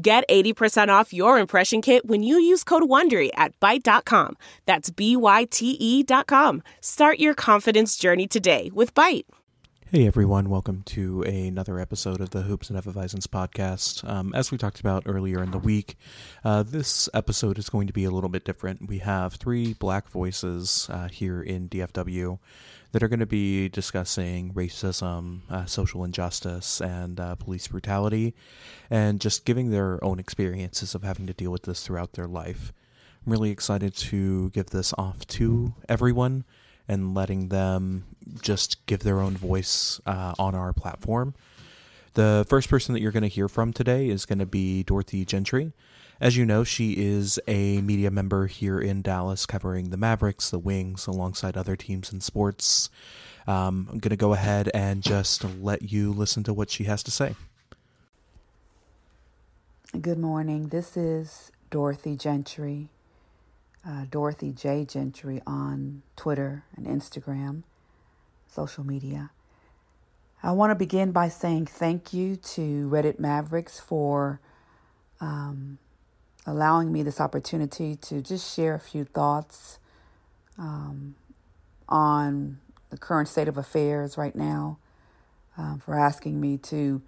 Get 80% off your impression kit when you use code WONDERY at Byte.com. That's B-Y-T-E dot com. Start your confidence journey today with Byte. Hey everyone, welcome to another episode of the Hoops and Effervescence podcast. Um, as we talked about earlier in the week, uh, this episode is going to be a little bit different. We have three black voices uh, here in DFW that are going to be discussing racism, uh, social injustice, and uh, police brutality, and just giving their own experiences of having to deal with this throughout their life. I'm really excited to give this off to everyone and letting them just give their own voice uh, on our platform. The first person that you're going to hear from today is going to be Dorothy Gentry. As you know, she is a media member here in Dallas covering the Mavericks, the Wings, alongside other teams in sports. Um, I'm going to go ahead and just let you listen to what she has to say. Good morning. This is Dorothy Gentry, uh, Dorothy J. Gentry on Twitter and Instagram, social media. I want to begin by saying thank you to Reddit Mavericks for um, allowing me this opportunity to just share a few thoughts um, on the current state of affairs right now, um, for asking me to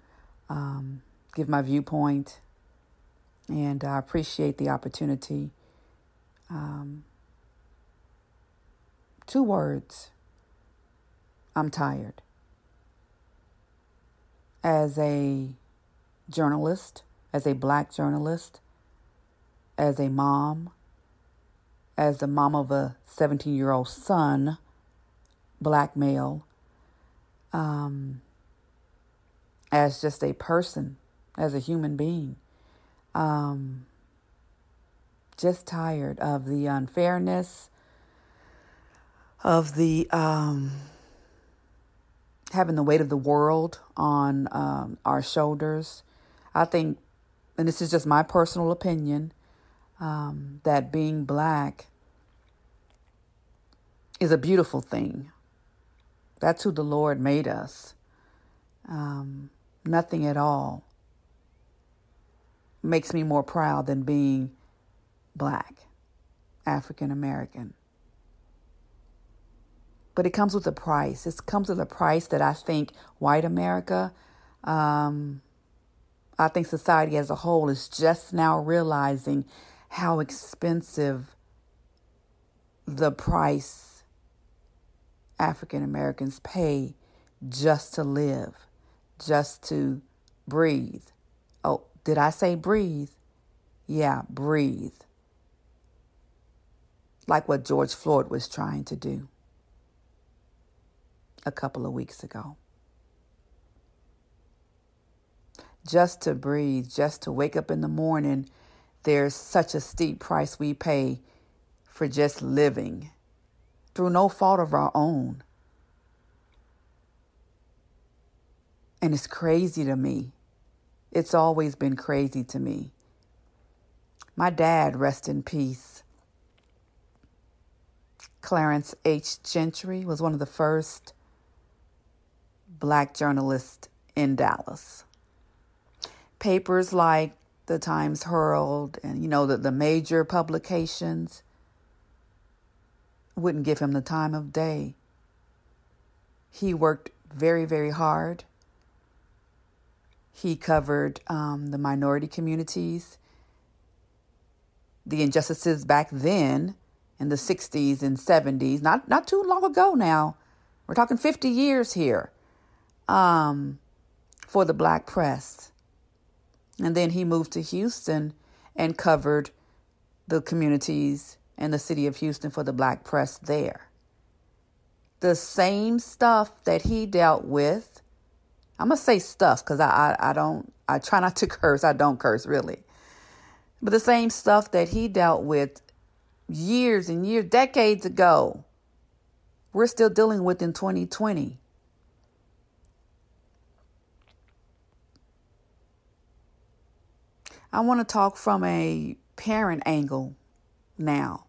um, give my viewpoint. And I appreciate the opportunity. Um, two words I'm tired. As a journalist, as a black journalist, as a mom, as the mom of a 17 year old son, black male, um, as just a person, as a human being. Um, just tired of the unfairness, of the um, having the weight of the world on um, our shoulders. I think, and this is just my personal opinion, um, that being black is a beautiful thing. That's who the Lord made us. Um, nothing at all makes me more proud than being black, African American. But it comes with a price. It comes with a price that I think white America, um, I think society as a whole is just now realizing how expensive the price African Americans pay just to live, just to breathe. Oh, did I say breathe? Yeah, breathe. Like what George Floyd was trying to do a couple of weeks ago. Just to breathe, just to wake up in the morning there's such a steep price we pay for just living through no fault of our own. And it's crazy to me. It's always been crazy to me. My dad, rest in peace, Clarence H. Gentry, was one of the first black journalists in Dallas. Papers like the Times Herald and, you know, the, the major publications wouldn't give him the time of day. He worked very, very hard. He covered um, the minority communities, the injustices back then in the 60s and 70s, not, not too long ago now. We're talking 50 years here um, for the black press. And then he moved to Houston and covered the communities and the city of Houston for the black press there. The same stuff that he dealt with, I'm going to say stuff because I, I, I don't, I try not to curse. I don't curse really. But the same stuff that he dealt with years and years, decades ago, we're still dealing with in 2020. I want to talk from a parent angle now.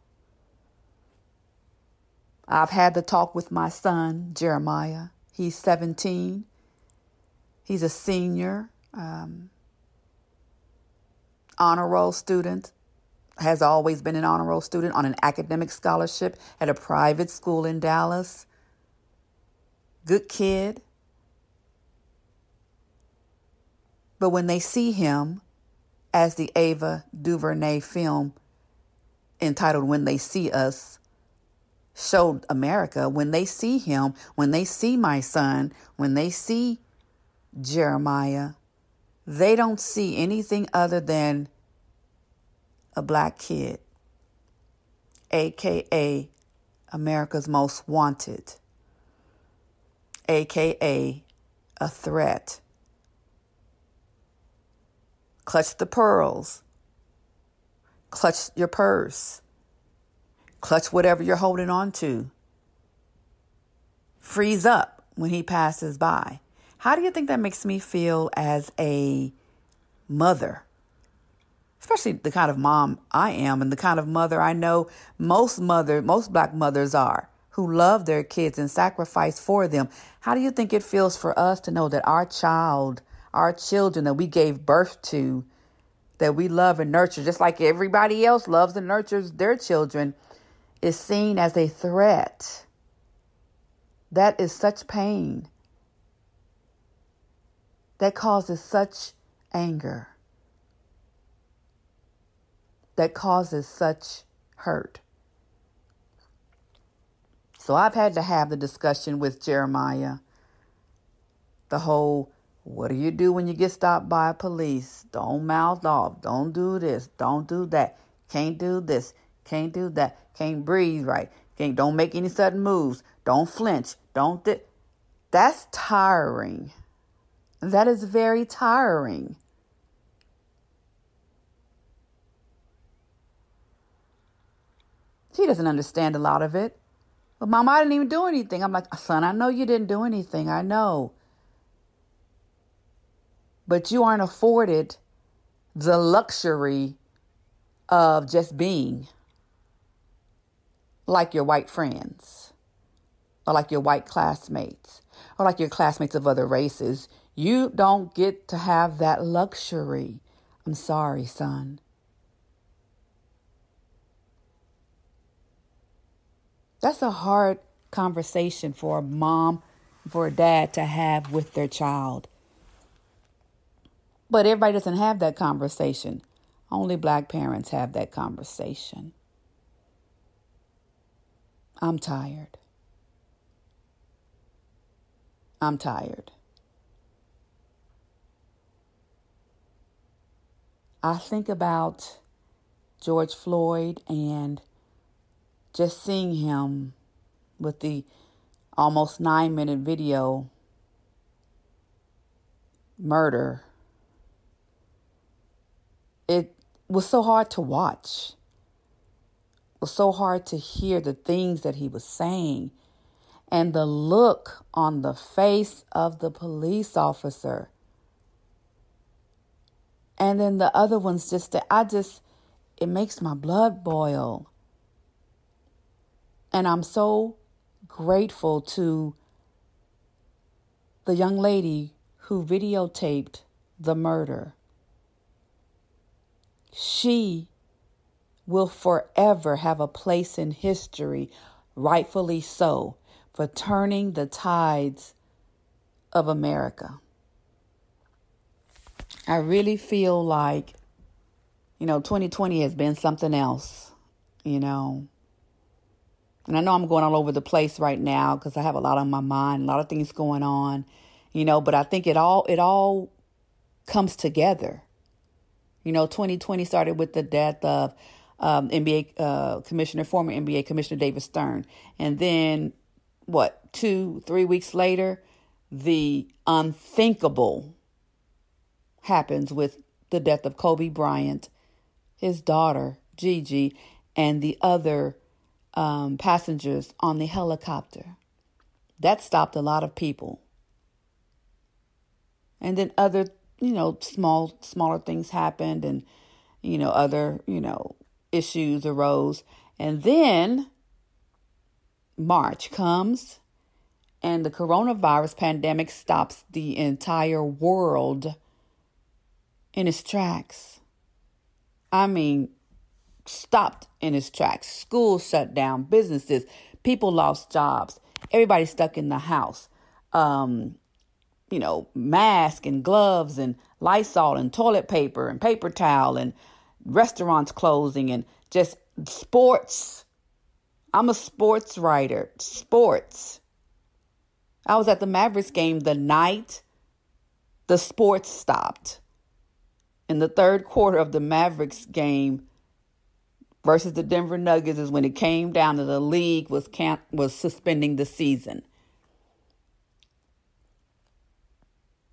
I've had the talk with my son, Jeremiah. He's 17. He's a senior, um, honor roll student, has always been an honor roll student on an academic scholarship at a private school in Dallas. Good kid. But when they see him, as the Ava DuVernay film entitled When They See Us showed America, when they see him, when they see my son, when they see Jeremiah, they don't see anything other than a black kid, aka America's Most Wanted, aka a threat. Clutch the pearls. Clutch your purse. Clutch whatever you're holding on to. Freeze up when he passes by. How do you think that makes me feel as a mother? Especially the kind of mom I am and the kind of mother I know most mother, most black mothers are who love their kids and sacrifice for them. How do you think it feels for us to know that our child our children that we gave birth to, that we love and nurture, just like everybody else loves and nurtures their children, is seen as a threat. That is such pain. That causes such anger. That causes such hurt. So I've had to have the discussion with Jeremiah. The whole what do you do when you get stopped by police? Don't mouth off. Don't do this. Don't do that. Can't do this. Can't do that. Can't breathe right. Can't don't make any sudden moves. Don't flinch. Don't th- That's tiring. That is very tiring. He doesn't understand a lot of it. But mom, I didn't even do anything. I'm like, son, I know you didn't do anything. I know but you aren't afforded the luxury of just being like your white friends or like your white classmates or like your classmates of other races. You don't get to have that luxury. I'm sorry, son. That's a hard conversation for a mom, for a dad to have with their child. But everybody doesn't have that conversation. Only black parents have that conversation. I'm tired. I'm tired. I think about George Floyd and just seeing him with the almost nine minute video murder it was so hard to watch. It was so hard to hear the things that he was saying and the look on the face of the police officer. And then the other ones just, that I just, it makes my blood boil. And I'm so grateful to the young lady who videotaped the murder she will forever have a place in history, rightfully so, for turning the tides of America. I really feel like, you know, 2020 has been something else, you know. And I know I'm going all over the place right now because I have a lot on my mind, a lot of things going on, you know, but I think it all it all comes together. You know, 2020 started with the death of um, NBA uh, commissioner, former NBA commissioner David Stern. And then, what, two, three weeks later, the unthinkable happens with the death of Kobe Bryant his daughter, Gigi, and the other um, passengers on the helicopter. That stopped a lot of people. And then other, you know, small, smaller things happened and, you know, other, you know, issues arose. And then March comes and the coronavirus pandemic stops the entire world in its tracks. I mean, stopped in its tracks. Schools shut down, businesses, people lost jobs, everybody stuck in the house. Um, you know, mask and gloves and Lysol and toilet paper and paper towel and restaurants closing and just sports. I'm a sports writer. Sports. I was at the Mavericks game the night the sports stopped. In the third quarter of the Mavericks game versus the Denver Nuggets is when it came down to the league was camp was suspending the season.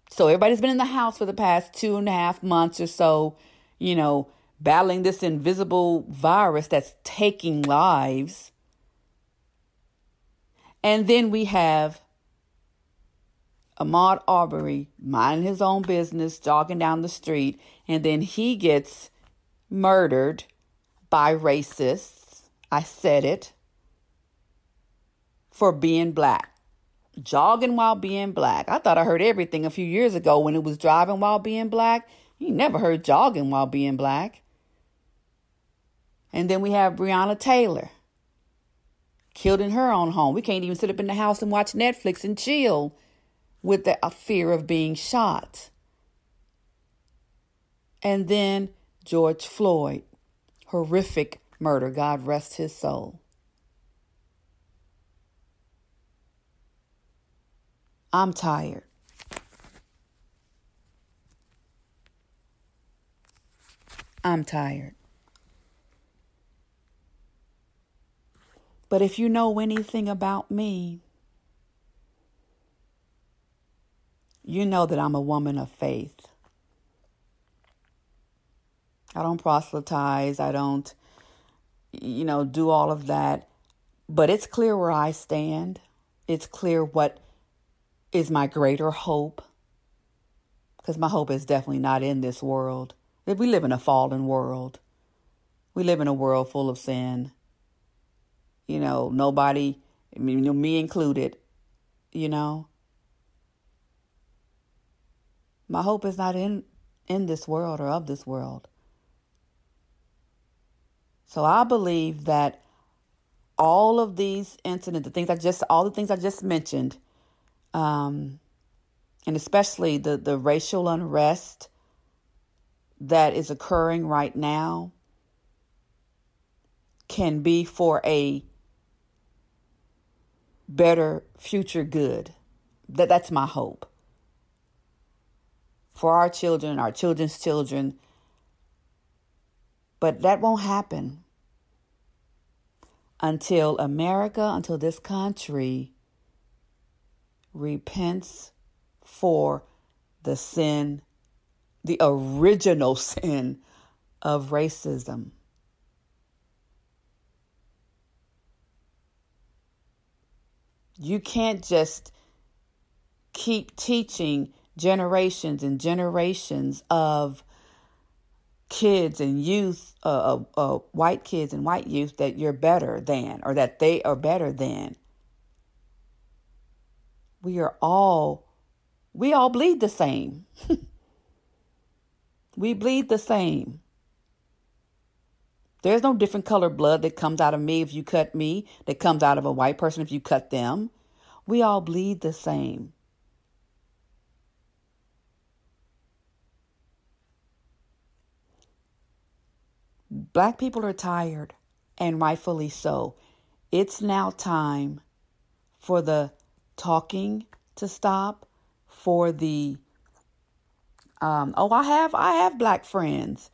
So everybody's been in the house for the past two and a half months or so, you know, battling this invisible virus that's taking lives. And then we have Ahmaud Arbery minding his own business, jogging down the street, and then he gets murdered by racists. I said it. For being black. Jogging while being black. I thought I heard everything a few years ago when it was driving while being black. You never heard jogging while being black. And then we have Breonna Taylor, killed in her own home. We can't even sit up in the house and watch Netflix and chill with the fear of being shot. And then George Floyd, horrific murder. God rest his soul. I'm tired. I'm tired. But if you know anything about me, you know that I'm a woman of faith. I don't proselytize. I don't, you know, do all of that. But it's clear where I stand. It's clear what is my greater hope. Because my hope is definitely not in this world. We live in a fallen world. We live in a world full of sin. You know, nobody, me included, you know. My hope is not in, in this world or of this world. So I believe that all of these incidents, the things I just, all the things I just mentioned, um, and especially the, the racial unrest that is occurring right now, can be for a better future good. That that's my hope for our children, our children's children. But that won't happen until America, until this country repents for the sin, the original sin of racism. You can't just keep teaching generations and generations of kids and youth, uh, uh, uh, white kids and white youth, that you're better than or that they are better than. We are all, we all bleed the same. we bleed the same. There's no different color blood that comes out of me if you cut me, that comes out of a white person if you cut them. We all bleed the same. Black people are tired, and rightfully so. It's now time for the talking to stop, for the um, oh, I have I have black friends.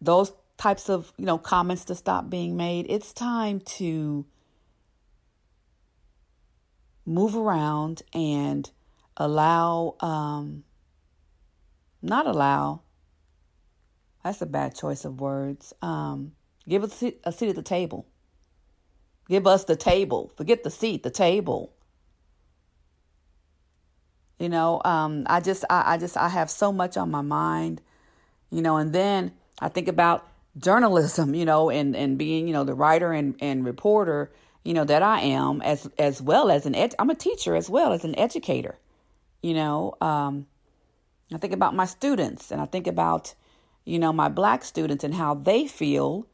Those types of you know comments to stop being made. It's time to move around and allow um, not allow that's a bad choice of words. Um, give us a seat at the table. Give us the table. Forget the seat, the table. You know, um, I just, I, I just, I have so much on my mind, you know, and then I think about journalism, you know, and, and being, you know, the writer and, and reporter, you know, that I am as, as well as an, ed- I'm a teacher as well as an educator, you know, um, I think about my students and I think about, you know, my black students and how they feel,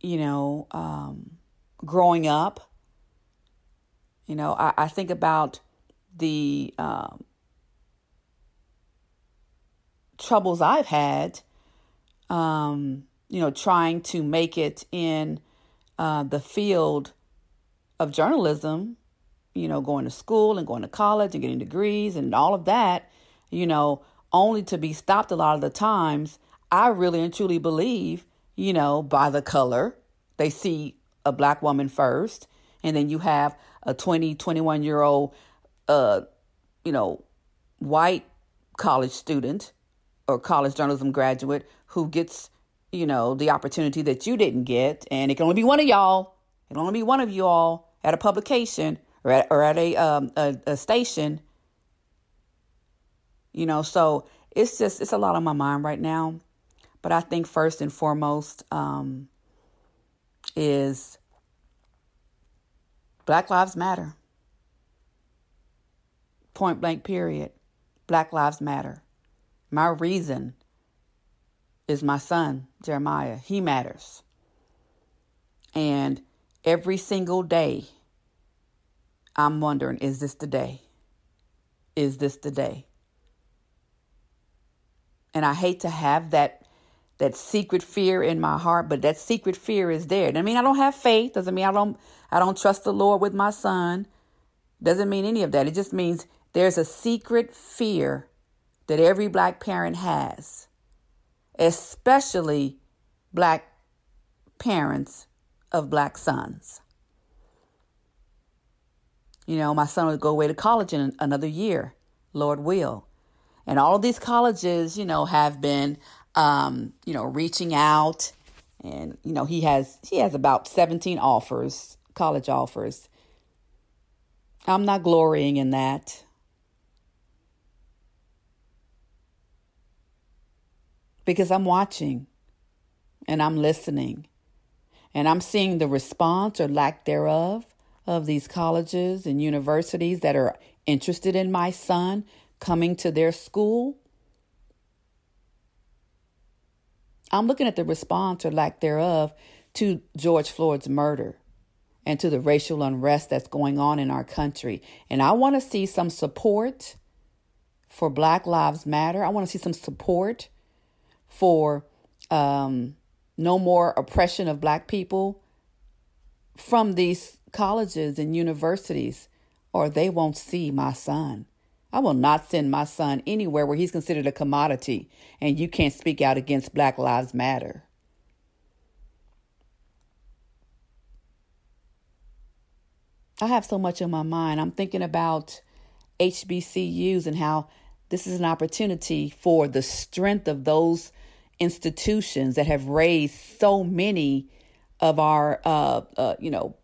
you know, um, growing up. You know, I, I think about the um, troubles I've had, um, you know, trying to make it in uh, the field of journalism, you know, going to school and going to college and getting degrees and all of that, you know, only to be stopped a lot of the times I really and truly believe, you know, by the color. They see a black woman first, and then you have a 20, 21 year old, you know, white college student or college journalism graduate who gets, you know, the opportunity that you didn't get. And it can only be one of y'all. It can only be one of you all at a publication or at, or at a, um, a, a station. You know, so it's just, it's a lot on my mind right now. But I think first and foremost um, is Black Lives Matter. Point blank, period. Black Lives Matter. My reason is my son, Jeremiah. He matters. And every single day, I'm wondering is this the day? Is this the day? And I hate to have that that secret fear in my heart, but that secret fear is there. I mean I don't have faith, doesn't mean I don't I don't trust the Lord with my son. Doesn't mean any of that. It just means there's a secret fear that every black parent has, especially black parents of black sons. You know, my son would go away to college in another year, Lord will. And all of these colleges, you know, have been um, you know, reaching out and you know, he has he has about 17 offers, college offers. I'm not glorying in that. Because I'm watching and I'm listening and I'm seeing the response or lack thereof of these colleges and universities that are interested in my son coming to their school. I'm looking at the response or lack thereof to George Floyd's murder and to the racial unrest that's going on in our country. And I want to see some support for Black Lives Matter. I want to see some support for um, no more oppression of Black people from these colleges and universities, or they won't see my son. I will not send my son anywhere where he's considered a commodity and you can't speak out against Black Lives Matter. I have so much in my mind. I'm thinking about HBCUs and how this is an opportunity for the strength of those institutions that have raised so many of our, uh, uh, you know,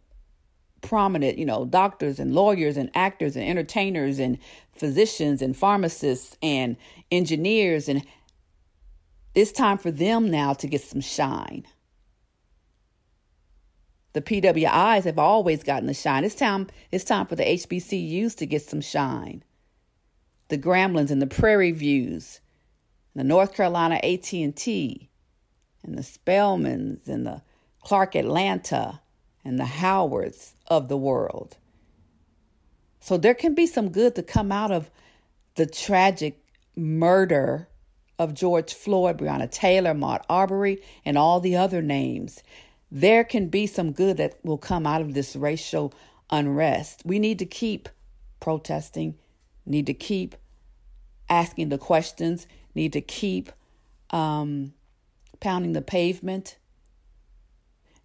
prominent, you know, doctors and lawyers and actors and entertainers and physicians and pharmacists and engineers. And it's time for them now to get some shine. The PWIs have always gotten the shine. It's time, it's time for the HBCUs to get some shine. The Gramblin's and the Prairie Views, the North Carolina AT&T, and the Spelmans and the Clark Atlanta and the Howards of the world. So there can be some good to come out of the tragic murder of George Floyd, Breonna Taylor, Ahmaud Arbery, and all the other names. There can be some good that will come out of this racial unrest. We need to keep protesting, need to keep asking the questions, need to keep um, pounding the pavement,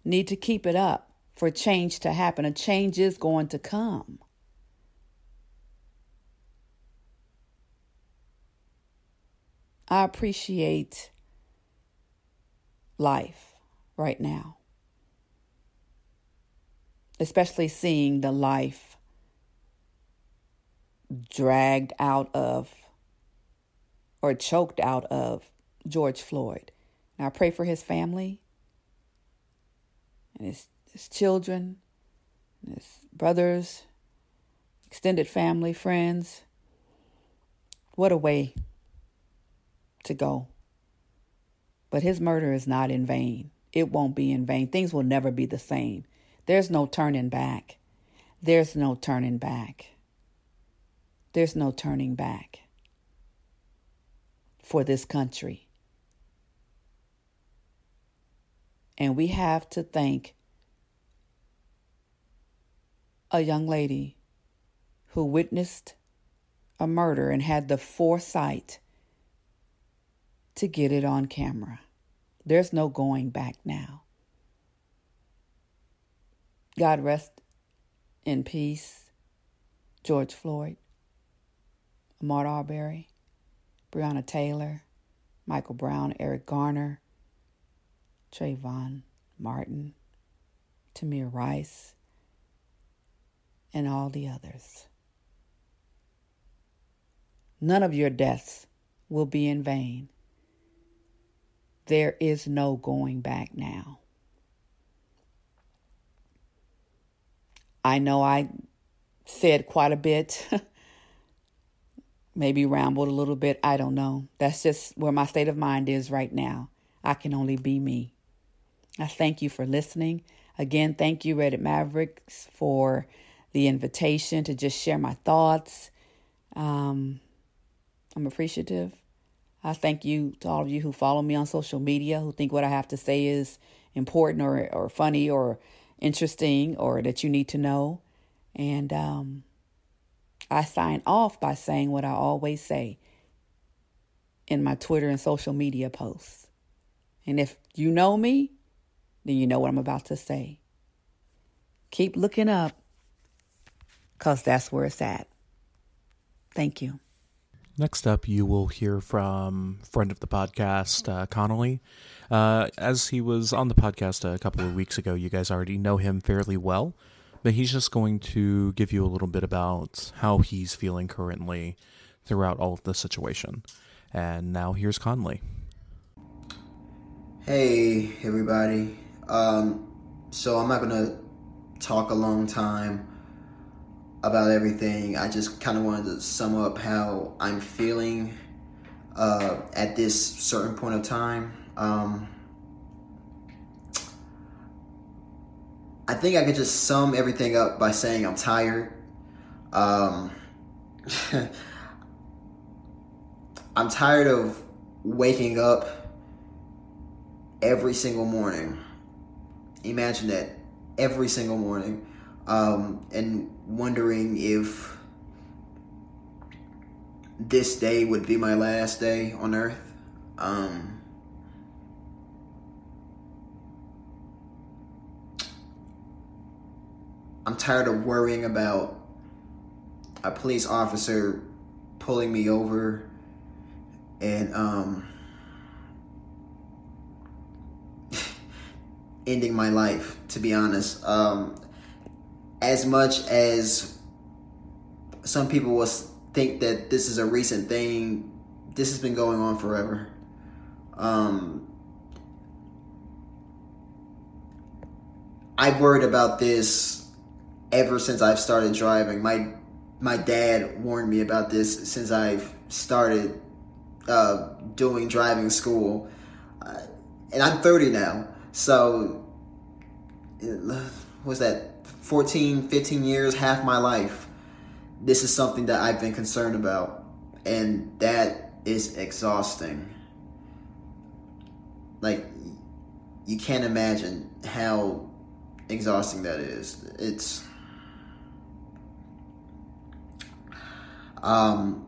need to keep it up for change to happen. A change is going to come. I appreciate life right now. Especially seeing the life dragged out of or choked out of George Floyd. And I pray for his family and his, his children, his brothers, extended family, friends. What a way to go. But his murder is not in vain. It won't be in vain. Things will never be the same. There's no turning back. There's no turning back. There's no turning back for this country. And we have to thank a young lady who witnessed a murder and had the foresight to get it on camera. There's no going back now. God rest in peace, George Floyd, Ahmaud Arbery, Breonna Taylor, Michael Brown, Eric Garner, Trayvon Martin, Tamir Rice, and all the others. None of your deaths will be in vain. There is no going back now. I know I said quite a bit, maybe rambled a little bit. I don't know. That's just where my state of mind is right now. I can only be me. I thank you for listening. Again, thank you, Reddit Mavericks, for the invitation to just share my thoughts. Um, I'm appreciative. I thank you to all of you who follow me on social media, who think what I have to say is important or, or funny or interesting or that you need to know. And um, I sign off by saying what I always say in my Twitter and social media posts. And if you know me, then you know what I'm about to say. Keep looking up because that's where it's at. Thank you. Next up, you will hear from friend of the podcast, uh, Connolly. Uh, as he was on the podcast a couple of weeks ago, you guys already know him fairly well, but he's just going to give you a little bit about how he's feeling currently throughout all of the situation. And now here's Conley. Hey, everybody. Um, so I'm not going to talk a long time about everything. I just kind of wanted to sum up how I'm feeling uh, at this certain point of time. Um, I think I could just sum everything up by saying I'm tired. Um, I'm tired of waking up every single morning. Imagine that every single morning um, and wondering if this day would be my last day on earth. Um, I'm tired of worrying about a police officer pulling me over and um, ending my life, to be honest. Um, as much as some people will think that this is a recent thing, this has been going on forever. Um, I've worried about this ever since I've started driving. My my dad warned me about this since I've started uh, doing driving school, uh, and I'm 30 now. So, was that 14, 15 years, half my life, this is something that I've been concerned about. And that is exhausting. Like, you can't imagine how exhausting that is. It's. Um,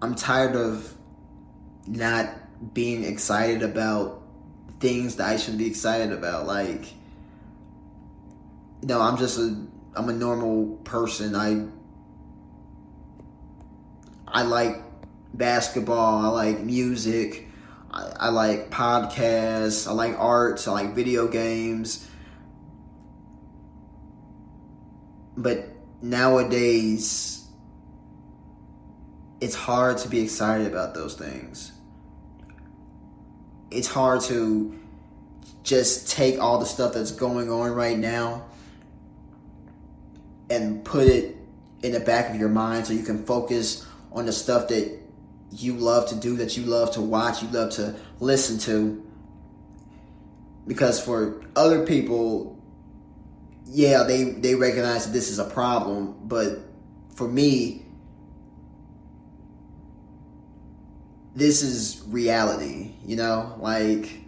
I'm tired of not being excited about things that I should be excited about. Like, no, I'm just a I'm a normal person. I I like basketball. I like music. I, I like podcasts. I like arts. I like video games. But nowadays, it's hard to be excited about those things. It's hard to just take all the stuff that's going on right now and put it in the back of your mind so you can focus on the stuff that you love to do, that you love to watch, you love to listen to. Because for other people, yeah, they, they recognize that this is a problem, but for me, this is reality, you know? Like,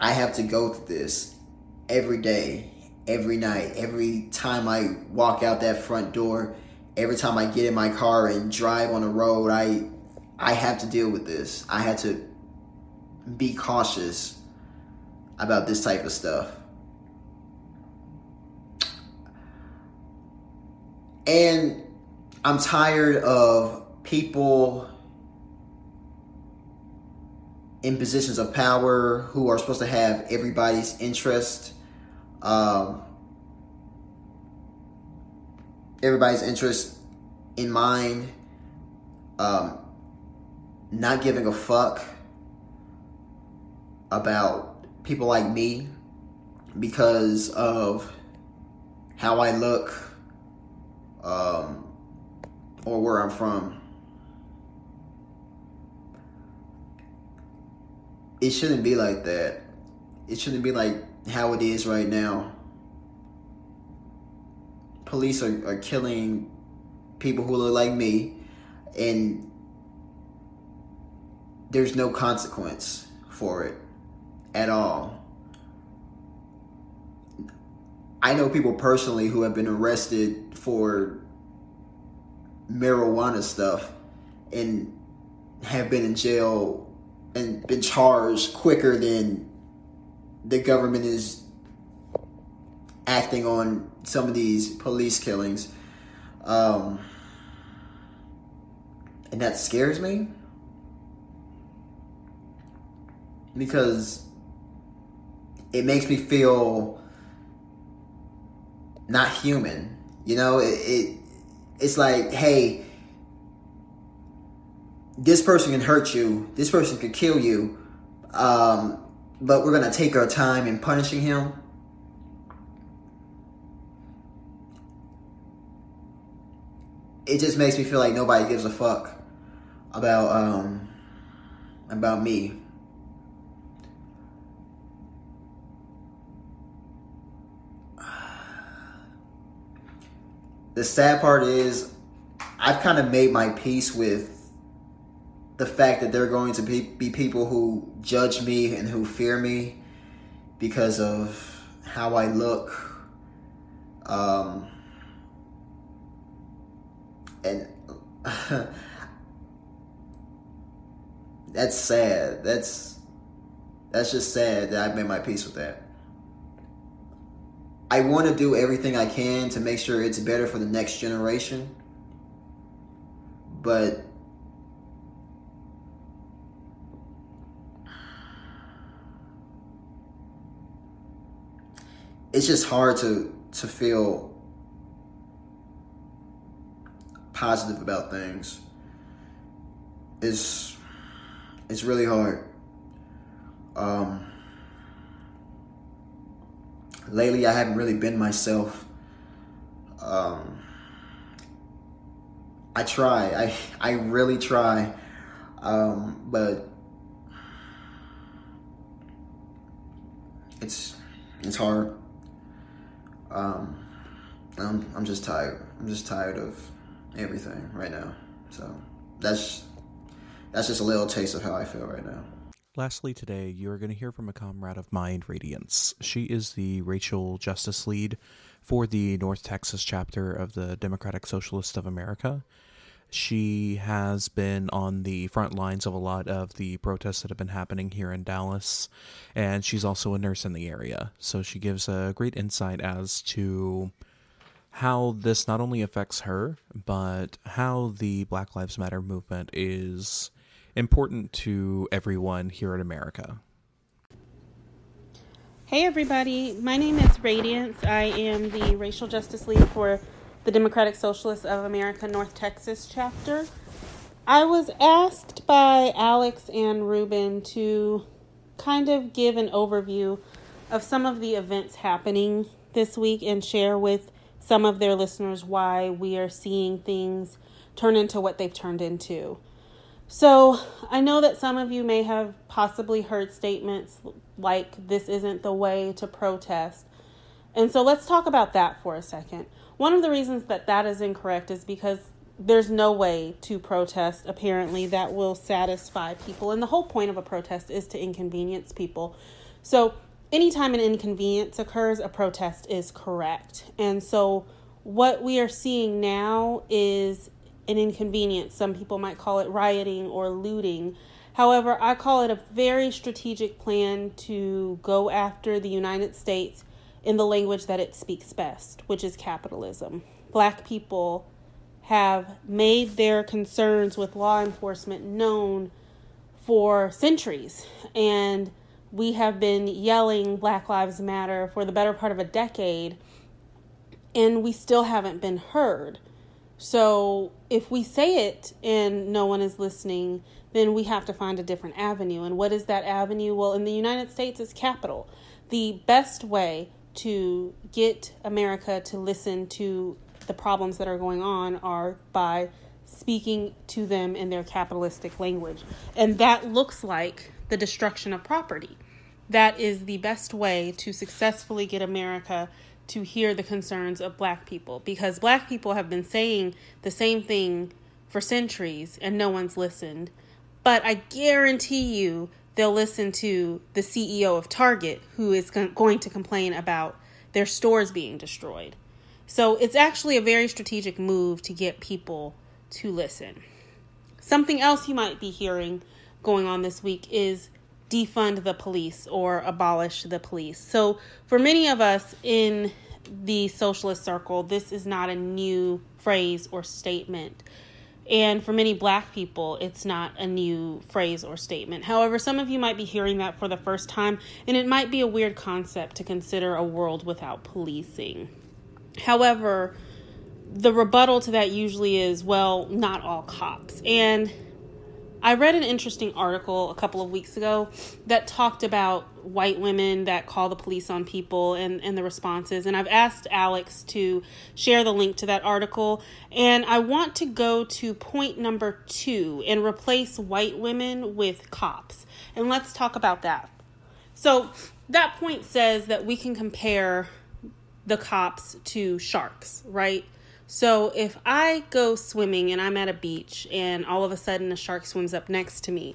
I have to go through this every day, every night, every time I walk out that front door, every time I get in my car and drive on the road, I I have to deal with this. I had to be cautious about this type of stuff. And I'm tired of people in positions of power who are supposed to have everybody's interest. Um, everybody's interest in mind. Um, not giving a fuck about people like me because of how I look um, or where I'm from. It shouldn't be like that. It shouldn't be like how it is right now. Police are, are killing people who look like me, and there's no consequence for it at all. I know people personally who have been arrested for marijuana stuff and have been in jail and been charged quicker than the government is acting on some of these police killings. Um, and that scares me because it makes me feel not human. You know, it, it it's like, hey, this person can hurt you, this person could kill you, um, but we're gonna take our time in punishing him. It just makes me feel like nobody gives a fuck about um, about me. The sad part is, I've kind of made my peace with the fact that there are going to be, be people who judge me and who fear me because of how I look. Um, and that's sad. That's that's just sad that I've made my peace with that. I want to do everything I can to make sure it's better for the next generation. But it's just hard to to feel positive about things. It's it's really hard. Um, lately, I haven't really been myself. Um, I try. I I really try, um, but it's it's hard. Um, I'm I'm just tired. I'm just tired of everything right now. So that's that's just a little taste of how I feel right now. Lastly, today you are going to hear from a comrade of mine, Radiance. She is the racial justice lead for the North Texas chapter of the Democratic Socialists of America. She has been on the front lines of a lot of the protests that have been happening here in Dallas, and she's also a nurse in the area. So she gives a great insight as to how this not only affects her, but how the Black Lives Matter movement is important to everyone here in America. Hey, everybody. My name is Radiance. I am the racial justice lead for the Democratic Socialists of America North Texas chapter. I was asked by Alex and Ruben to kind of give an overview of some of the events happening this week and share with some of their listeners why we are seeing things turn into what they've turned into. So, I know that some of you may have possibly heard statements like this isn't the way to protest. And so, let's talk about that for a second. One of the reasons that that is incorrect is because there's no way to protest, apparently, that will satisfy people. And the whole point of a protest is to inconvenience people. So, anytime an inconvenience occurs, a protest is correct. And so, what we are seeing now is an inconvenience. Some people might call it rioting or looting. However, I call it a very strategic plan to go after the United States in the language that it speaks best, which is capitalism. Black people have made their concerns with law enforcement known for centuries, and we have been yelling Black Lives Matter for the better part of a decade, and we still haven't been heard. So if we say it and no one is listening, then we have to find a different avenue. And what is that avenue? Well, in the United States, it's capital. The best way to get America to listen to the problems that are going on are by speaking to them in their capitalistic language. And that looks like the destruction of property. That is the best way to successfully get America to hear the concerns of black people because black people have been saying the same thing for centuries and no one's listened. But I guarantee you they'll listen to the CEO of Target who is going to complain about their stores being destroyed. So it's actually a very strategic move to get people to listen. Something else you might be hearing going on this week is defund the police or abolish the police. So, for many of us in the socialist circle, this is not a new phrase or statement. And for many black people, it's not a new phrase or statement. However, some of you might be hearing that for the first time, and it might be a weird concept to consider a world without policing. However, the rebuttal to that usually is well, not all cops. And I read an interesting article a couple of weeks ago that talked about white women that call the police on people and, and the responses. And I've asked Alex to share the link to that article. And I want to go to point number two and replace white women with cops. And let's talk about that. So, that point says that we can compare the cops to sharks, right? So if I go swimming and I'm at a beach and all of a sudden a shark swims up next to me,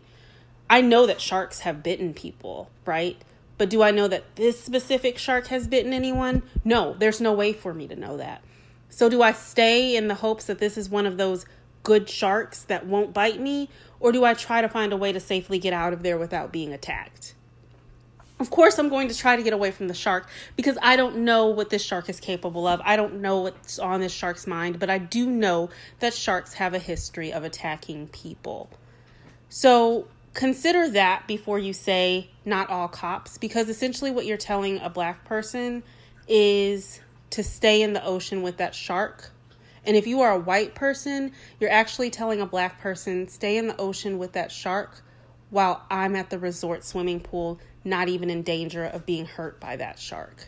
I know that sharks have bitten people, right? But do I know that this specific shark has bitten anyone? No, there's no way for me to know that. So do I stay in the hopes that this is one of those good sharks that won't bite me? Or do I try to find a way to safely get out of there without being attacked? Of course, I'm going to try to get away from the shark because I don't know what this shark is capable of. I don't know what's on this shark's mind, but I do know that sharks have a history of attacking people. So consider that before you say not all cops, because essentially what you're telling a black person is to stay in the ocean with that shark. And if you are a white person, you're actually telling a black person, stay in the ocean with that shark while I'm at the resort swimming pool not even in danger of being hurt by that shark.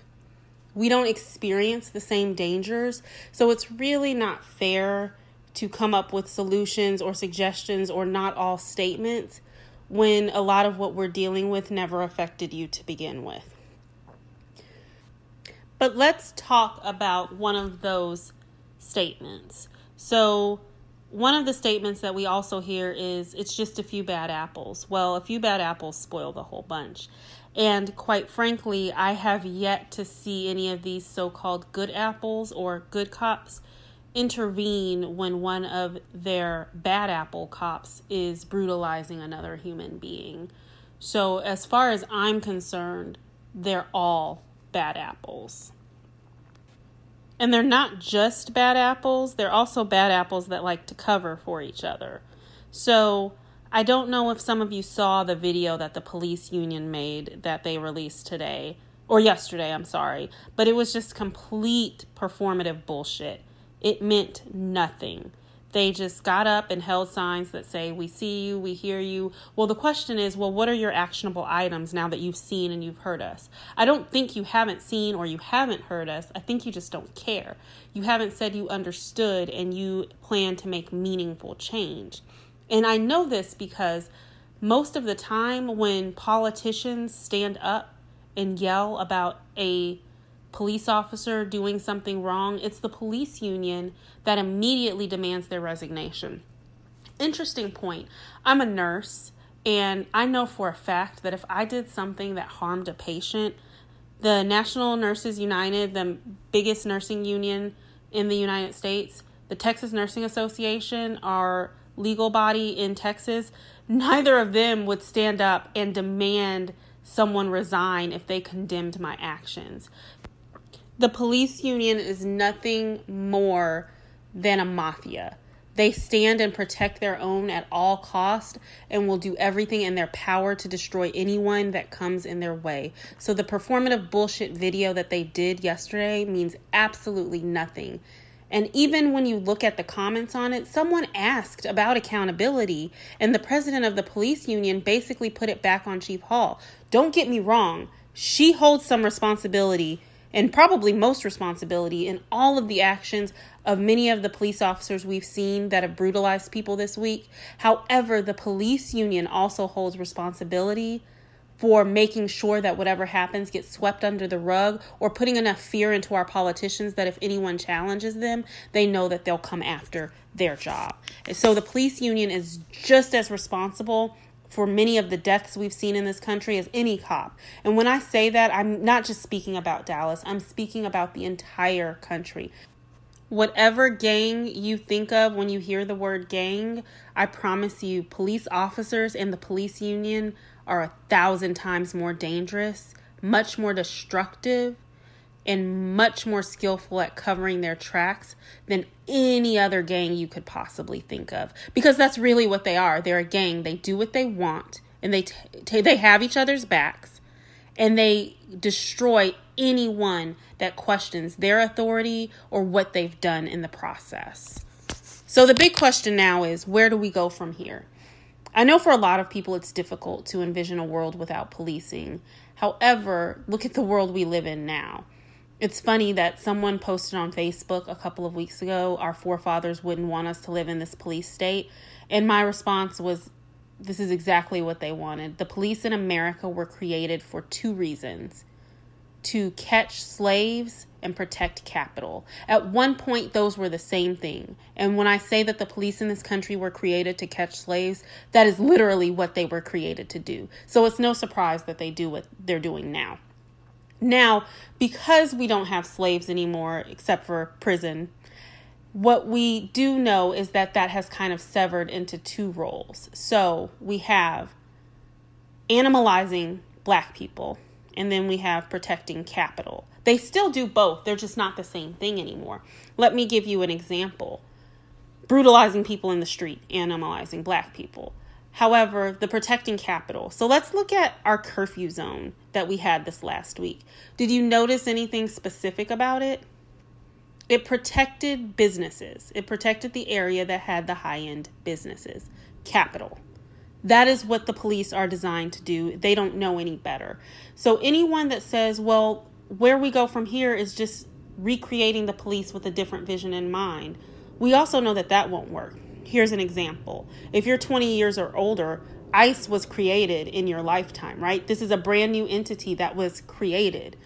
We don't experience the same dangers, so it's really not fair to come up with solutions or suggestions or not all statements when a lot of what we're dealing with never affected you to begin with. But let's talk about one of those statements. So, one of the statements that we also hear is it's just a few bad apples. Well, a few bad apples spoil the whole bunch. And quite frankly, I have yet to see any of these so called good apples or good cops intervene when one of their bad apple cops is brutalizing another human being. So, as far as I'm concerned, they're all bad apples. And they're not just bad apples, they're also bad apples that like to cover for each other. So I don't know if some of you saw the video that the police union made that they released today or yesterday, I'm sorry, but it was just complete performative bullshit. It meant nothing. They just got up and held signs that say, We see you, we hear you. Well, the question is, well, what are your actionable items now that you've seen and you've heard us? I don't think you haven't seen or you haven't heard us. I think you just don't care. You haven't said you understood and you plan to make meaningful change. And I know this because most of the time when politicians stand up and yell about a police officer doing something wrong, it's the police union that immediately demands their resignation. Interesting point. I'm a nurse, and I know for a fact that if I did something that harmed a patient, the National Nurses United, the biggest nursing union in the United States, the Texas Nursing Association, our legal body in Texas, neither of them would stand up and demand someone resign if they condemned my actions. The police union is nothing more than a mafia. They stand and protect their own at all cost and will do everything in their power to destroy anyone that comes in their way. So the performative bullshit video that they did yesterday means absolutely nothing. And even when you look at the comments on it, someone asked about accountability, and the president of the police union basically put it back on Chief Hall. Don't get me wrong, she holds some responsibility and probably most responsibility in all of the actions of many of the police officers we've seen that have brutalized people this week. However, the police union also holds responsibility for making sure that whatever happens gets swept under the rug or putting enough fear into our politicians that if anyone challenges them, they know that they'll come after their job. So the police union is just as responsible for many of the deaths we've seen in this country as any cop. And when I say that, I'm not just speaking about Dallas, I'm speaking about the entire country. Whatever gang you think of when you hear the word gang, I promise you, police officers and the police union are a thousand times more dangerous, much more destructive, and much more skillful at covering their tracks than any other gang you could possibly think of. Because that's really what they are. They're a gang. They do what they want and they t- t- they have each other's backs and they destroy anyone that questions their authority or what they've done in the process. So the big question now is where do we go from here? I know for a lot of people it's difficult to envision a world without policing. However, look at the world we live in now. It's funny that someone posted on Facebook a couple of weeks ago, our forefathers wouldn't want us to live in this police state. And my response was, this is exactly what they wanted. The police in America were created for two reasons to catch slaves and protect capital. At one point, those were the same thing. And when I say that the police in this country were created to catch slaves, that is literally what they were created to do. So it's no surprise that they do what they're doing now. Now, because we don't have slaves anymore, except for prison, what we do know is that that has kind of severed into two roles. So we have animalizing black people, and then we have protecting capital. They still do both, they're just not the same thing anymore. Let me give you an example brutalizing people in the street, animalizing black people. However, the protecting capital. So let's look at our curfew zone that we had this last week. Did you notice anything specific about it? It protected businesses, it protected the area that had the high end businesses, capital. That is what the police are designed to do. They don't know any better. So, anyone that says, well, where we go from here is just recreating the police with a different vision in mind, we also know that that won't work Here's an example. If you're 20 years or older, ICE was created in your lifetime, right? This is a brand new entity that was created.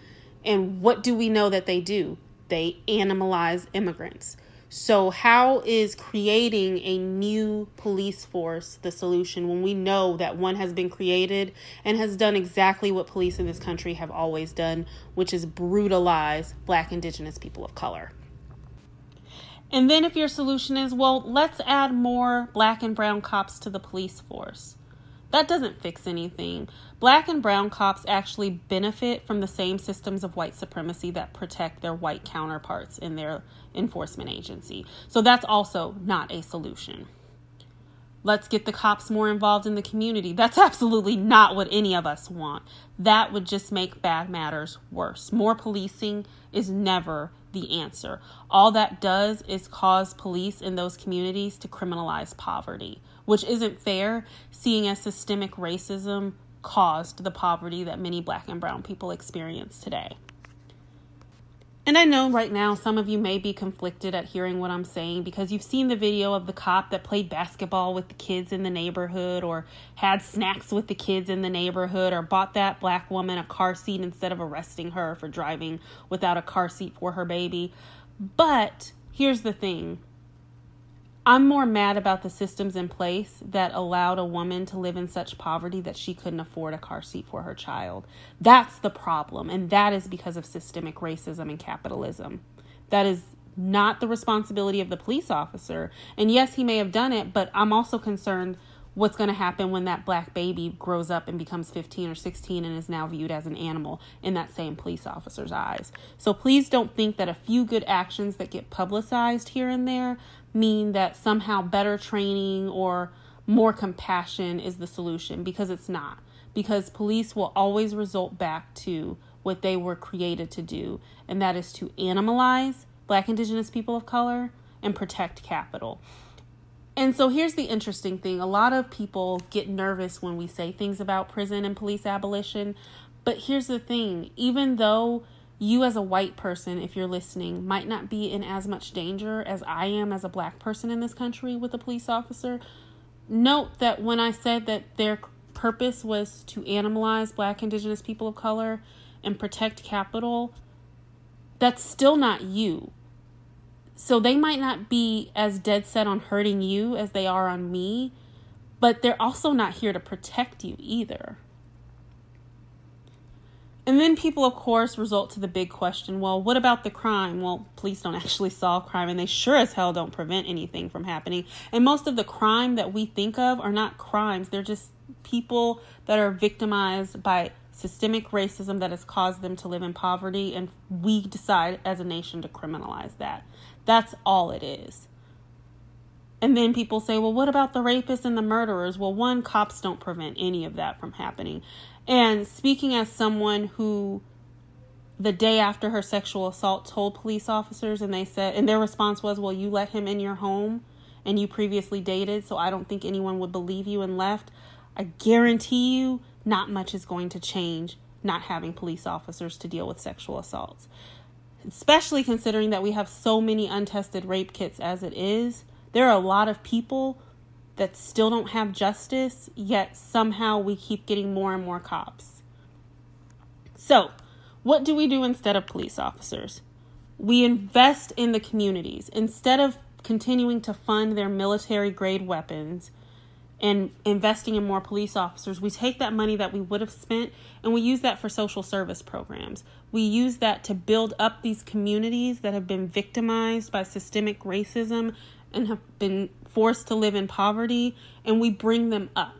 And what do we know that they do? They animalize immigrants. So, how is creating a new police force the solution when we know that one has been created and has done exactly what police in this country have always done, which is brutalize black, indigenous people of color? And then if your solution is, well, let's add more black and brown cops to the police force. That doesn't fix anything. Black and brown cops actually benefit from the same systems of white supremacy that protect their white counterparts in their enforcement agency. So that's also not a solution. Let's get the cops more involved in the community. That's absolutely not what any of us want. That would just make bad matters worse. More policing is never the answer. All that does is cause police in those communities to criminalize poverty, which isn't fair, seeing as systemic racism caused the poverty that many black and brown people experience today. And I know right now some of you may be conflicted at hearing what I'm saying because you've seen the video of the cop that played basketball with the kids in the neighborhood or had snacks with the kids in the neighborhood or bought that black woman a car seat instead of arresting her for driving without a car seat for her baby. But here's the thing I'm more mad about the systems in place that allowed a woman to live in such poverty that she couldn't afford a car seat for her child. That's the problem, and that is because of systemic racism and capitalism. That is not the responsibility of the police officer. And yes, he may have done it, but I'm also concerned what's going to happen when that black baby grows up and becomes 15 or 16 and is now viewed as an animal in that same police officer's eyes. So please don't think that a few good actions that get publicized here and there mean that somehow better training or more compassion is the solution because it's not. Because police will always result back to what they were created to do, and that is to animalize black, indigenous people of color and protect capital. And so here's the interesting thing a lot of people get nervous when we say things about prison and police abolition. But here's the thing even though you, as a white person, if you're listening, might not be in as much danger as I am as a black person in this country with a police officer, note that when I said that their purpose was to animalize black, indigenous people of color and protect capital, that's still not you so they might not be as dead set on hurting you as they are on me, but they're also not here to protect you either. And then people, of course, result to the big question well, what about the crime? Well, police don't actually solve crime, and they sure as hell don't prevent anything from happening. And most of the crime that we think of are not crimes, they're just people that are victimized by systemic racism that has caused them to live in poverty, and we decide as a nation to criminalize that. That's all it is. And then people say, well, what about the rapists and the murderers? Well, one, cops don't prevent any of that from happening. And speaking as someone who the day after her sexual assault told police officers and they said and their response was well you let him in your home and you previously dated so i don't think anyone would believe you and left i guarantee you not much is going to change not having police officers to deal with sexual assaults especially considering that we have so many untested rape kits as it is. There are a lot of people that still don't have justice, yet somehow we keep getting more and more cops. So, what do we do instead of police officers? We invest in the communities. Instead of continuing to fund their military grade weapons, and investing in more police officers, we take that money that we would have spent and we use that for social service programs. We use that to build up these communities that have been victimized by systemic racism and have been forced to live in poverty, and we bring them up.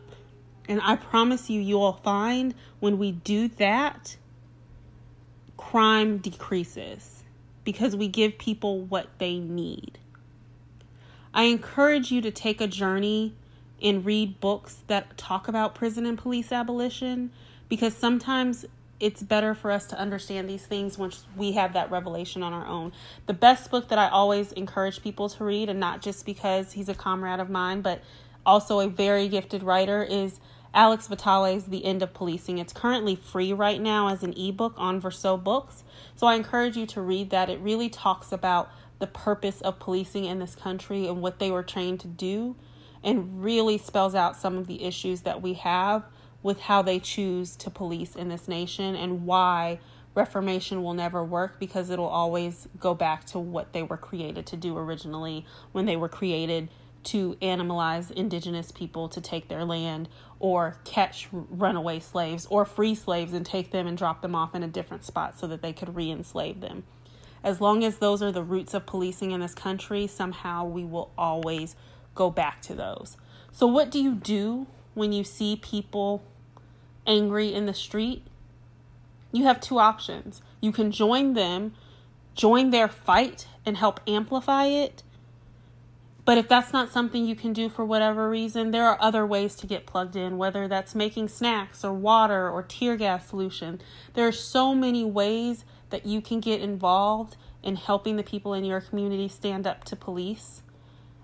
And I promise you, you'll find when we do that, crime decreases because we give people what they need. I encourage you to take a journey and read books that talk about prison and police abolition because sometimes it's better for us to understand these things once we have that revelation on our own. The best book that I always encourage people to read, and not just because he's a comrade of mine, but also a very gifted writer, is Alex Vitale's The End of Policing. It's currently free right now as an ebook on Verso Books. So I encourage you to read that. It really talks about the purpose of policing in this country and what they were trained to do and really spells out some of the issues that we have with how they choose to police in this nation and why reformation will never work because it'll always go back to what they were created to do originally when they were created to animalize indigenous people to take their land or catch runaway slaves or free slaves and take them and drop them off in a different spot so that they could re enslave them. As long as those are the roots of policing in this country, somehow we will always go back to those. So, what do you do when you see people angry in the street? You have two options. You can join them, join their fight, and help amplify it. But if that's not something you can do for whatever reason, there are other ways to get plugged in, whether that's making snacks or water or tear gas solution. There are so many ways that you can get involved in helping the people in your community stand up to police.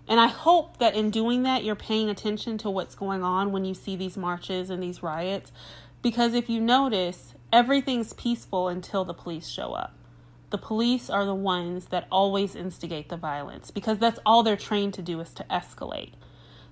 And I hope that in doing that, you're paying attention to what's going on when you see these marches and these riots. Because if you notice, everything's peaceful until the police show up. The police are the ones that always instigate the violence because that's all they're trained to do is to escalate.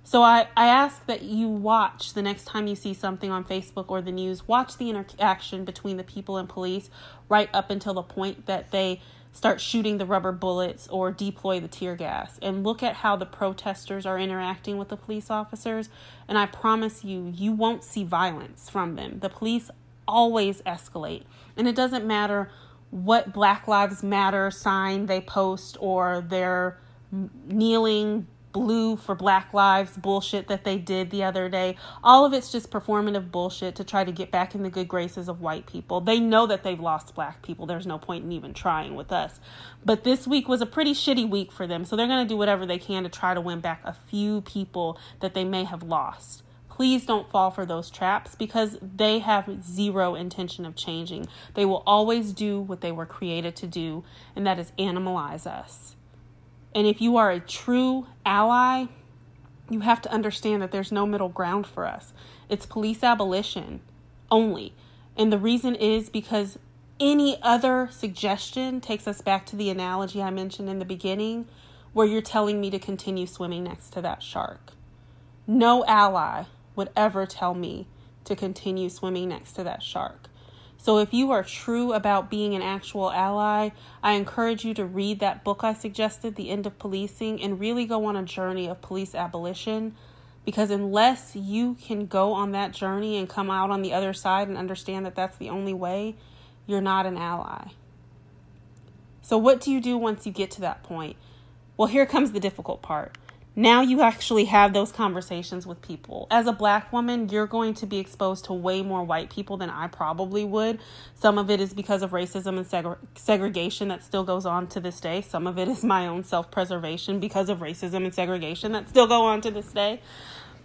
So I, I ask that you watch the next time you see something on Facebook or the news, watch the interaction between the people and police right up until the point that they start shooting the rubber bullets or deploy the tear gas and look at how the protesters are interacting with the police officers and I promise you you won't see violence from them. The police always escalate. And it doesn't matter what Black Lives Matter sign they post or their kneeling blue for Black Lives bullshit that they did the other day. All of it's just performative bullshit to try to get back in the good graces of white people. They know that they've lost black people. There's no point in even trying with us. But this week was a pretty shitty week for them. So they're going to do whatever they can to try to win back a few people that they may have lost. Please don't fall for those traps because they have zero intention of changing. They will always do what they were created to do, and that is animalize us. And if you are a true ally, you have to understand that there's no middle ground for us. It's police abolition only. And the reason is because any other suggestion takes us back to the analogy I mentioned in the beginning, where you're telling me to continue swimming next to that shark. No ally would ever tell me to continue swimming next to that shark. So, if you are true about being an actual ally, I encourage you to read that book I suggested, The End of Policing, and really go on a journey of police abolition. Because unless you can go on that journey and come out on the other side and understand that that's the only way, you're not an ally. So, what do you do once you get to that point? Well, here comes the difficult part now you actually have those conversations with people. As a black woman, you're going to be exposed to way more white people than I probably would. Some of it is because of racism and seg- segregation that still goes on to this day. Some of it is my own self preservation because of racism and segregation that still go on to this day.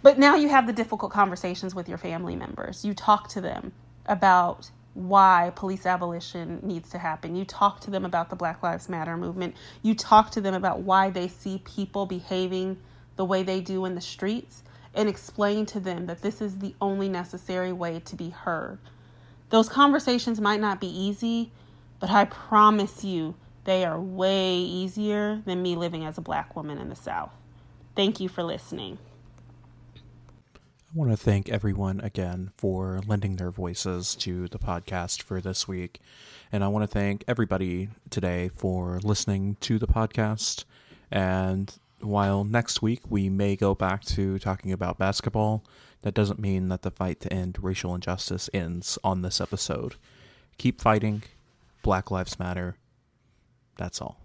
But now you have the difficult conversations with your family members. You talk to them about why police abolition needs to happen. You talk to them about the Black Lives Matter movement. You talk to them about why they see people behaving the way they do in the streets and explain to them that this is the only necessary way to be heard. Those conversations might not be easy, but I promise you they are way easier than me living as a black woman in the South. Thank you for listening. I want to thank everyone again for lending their voices to the podcast for this week. And I want to thank everybody today for listening to the podcast. And while next week we may go back to talking about basketball, that doesn't mean that the fight to end racial injustice ends on this episode. Keep fighting. Black Lives Matter. That's all.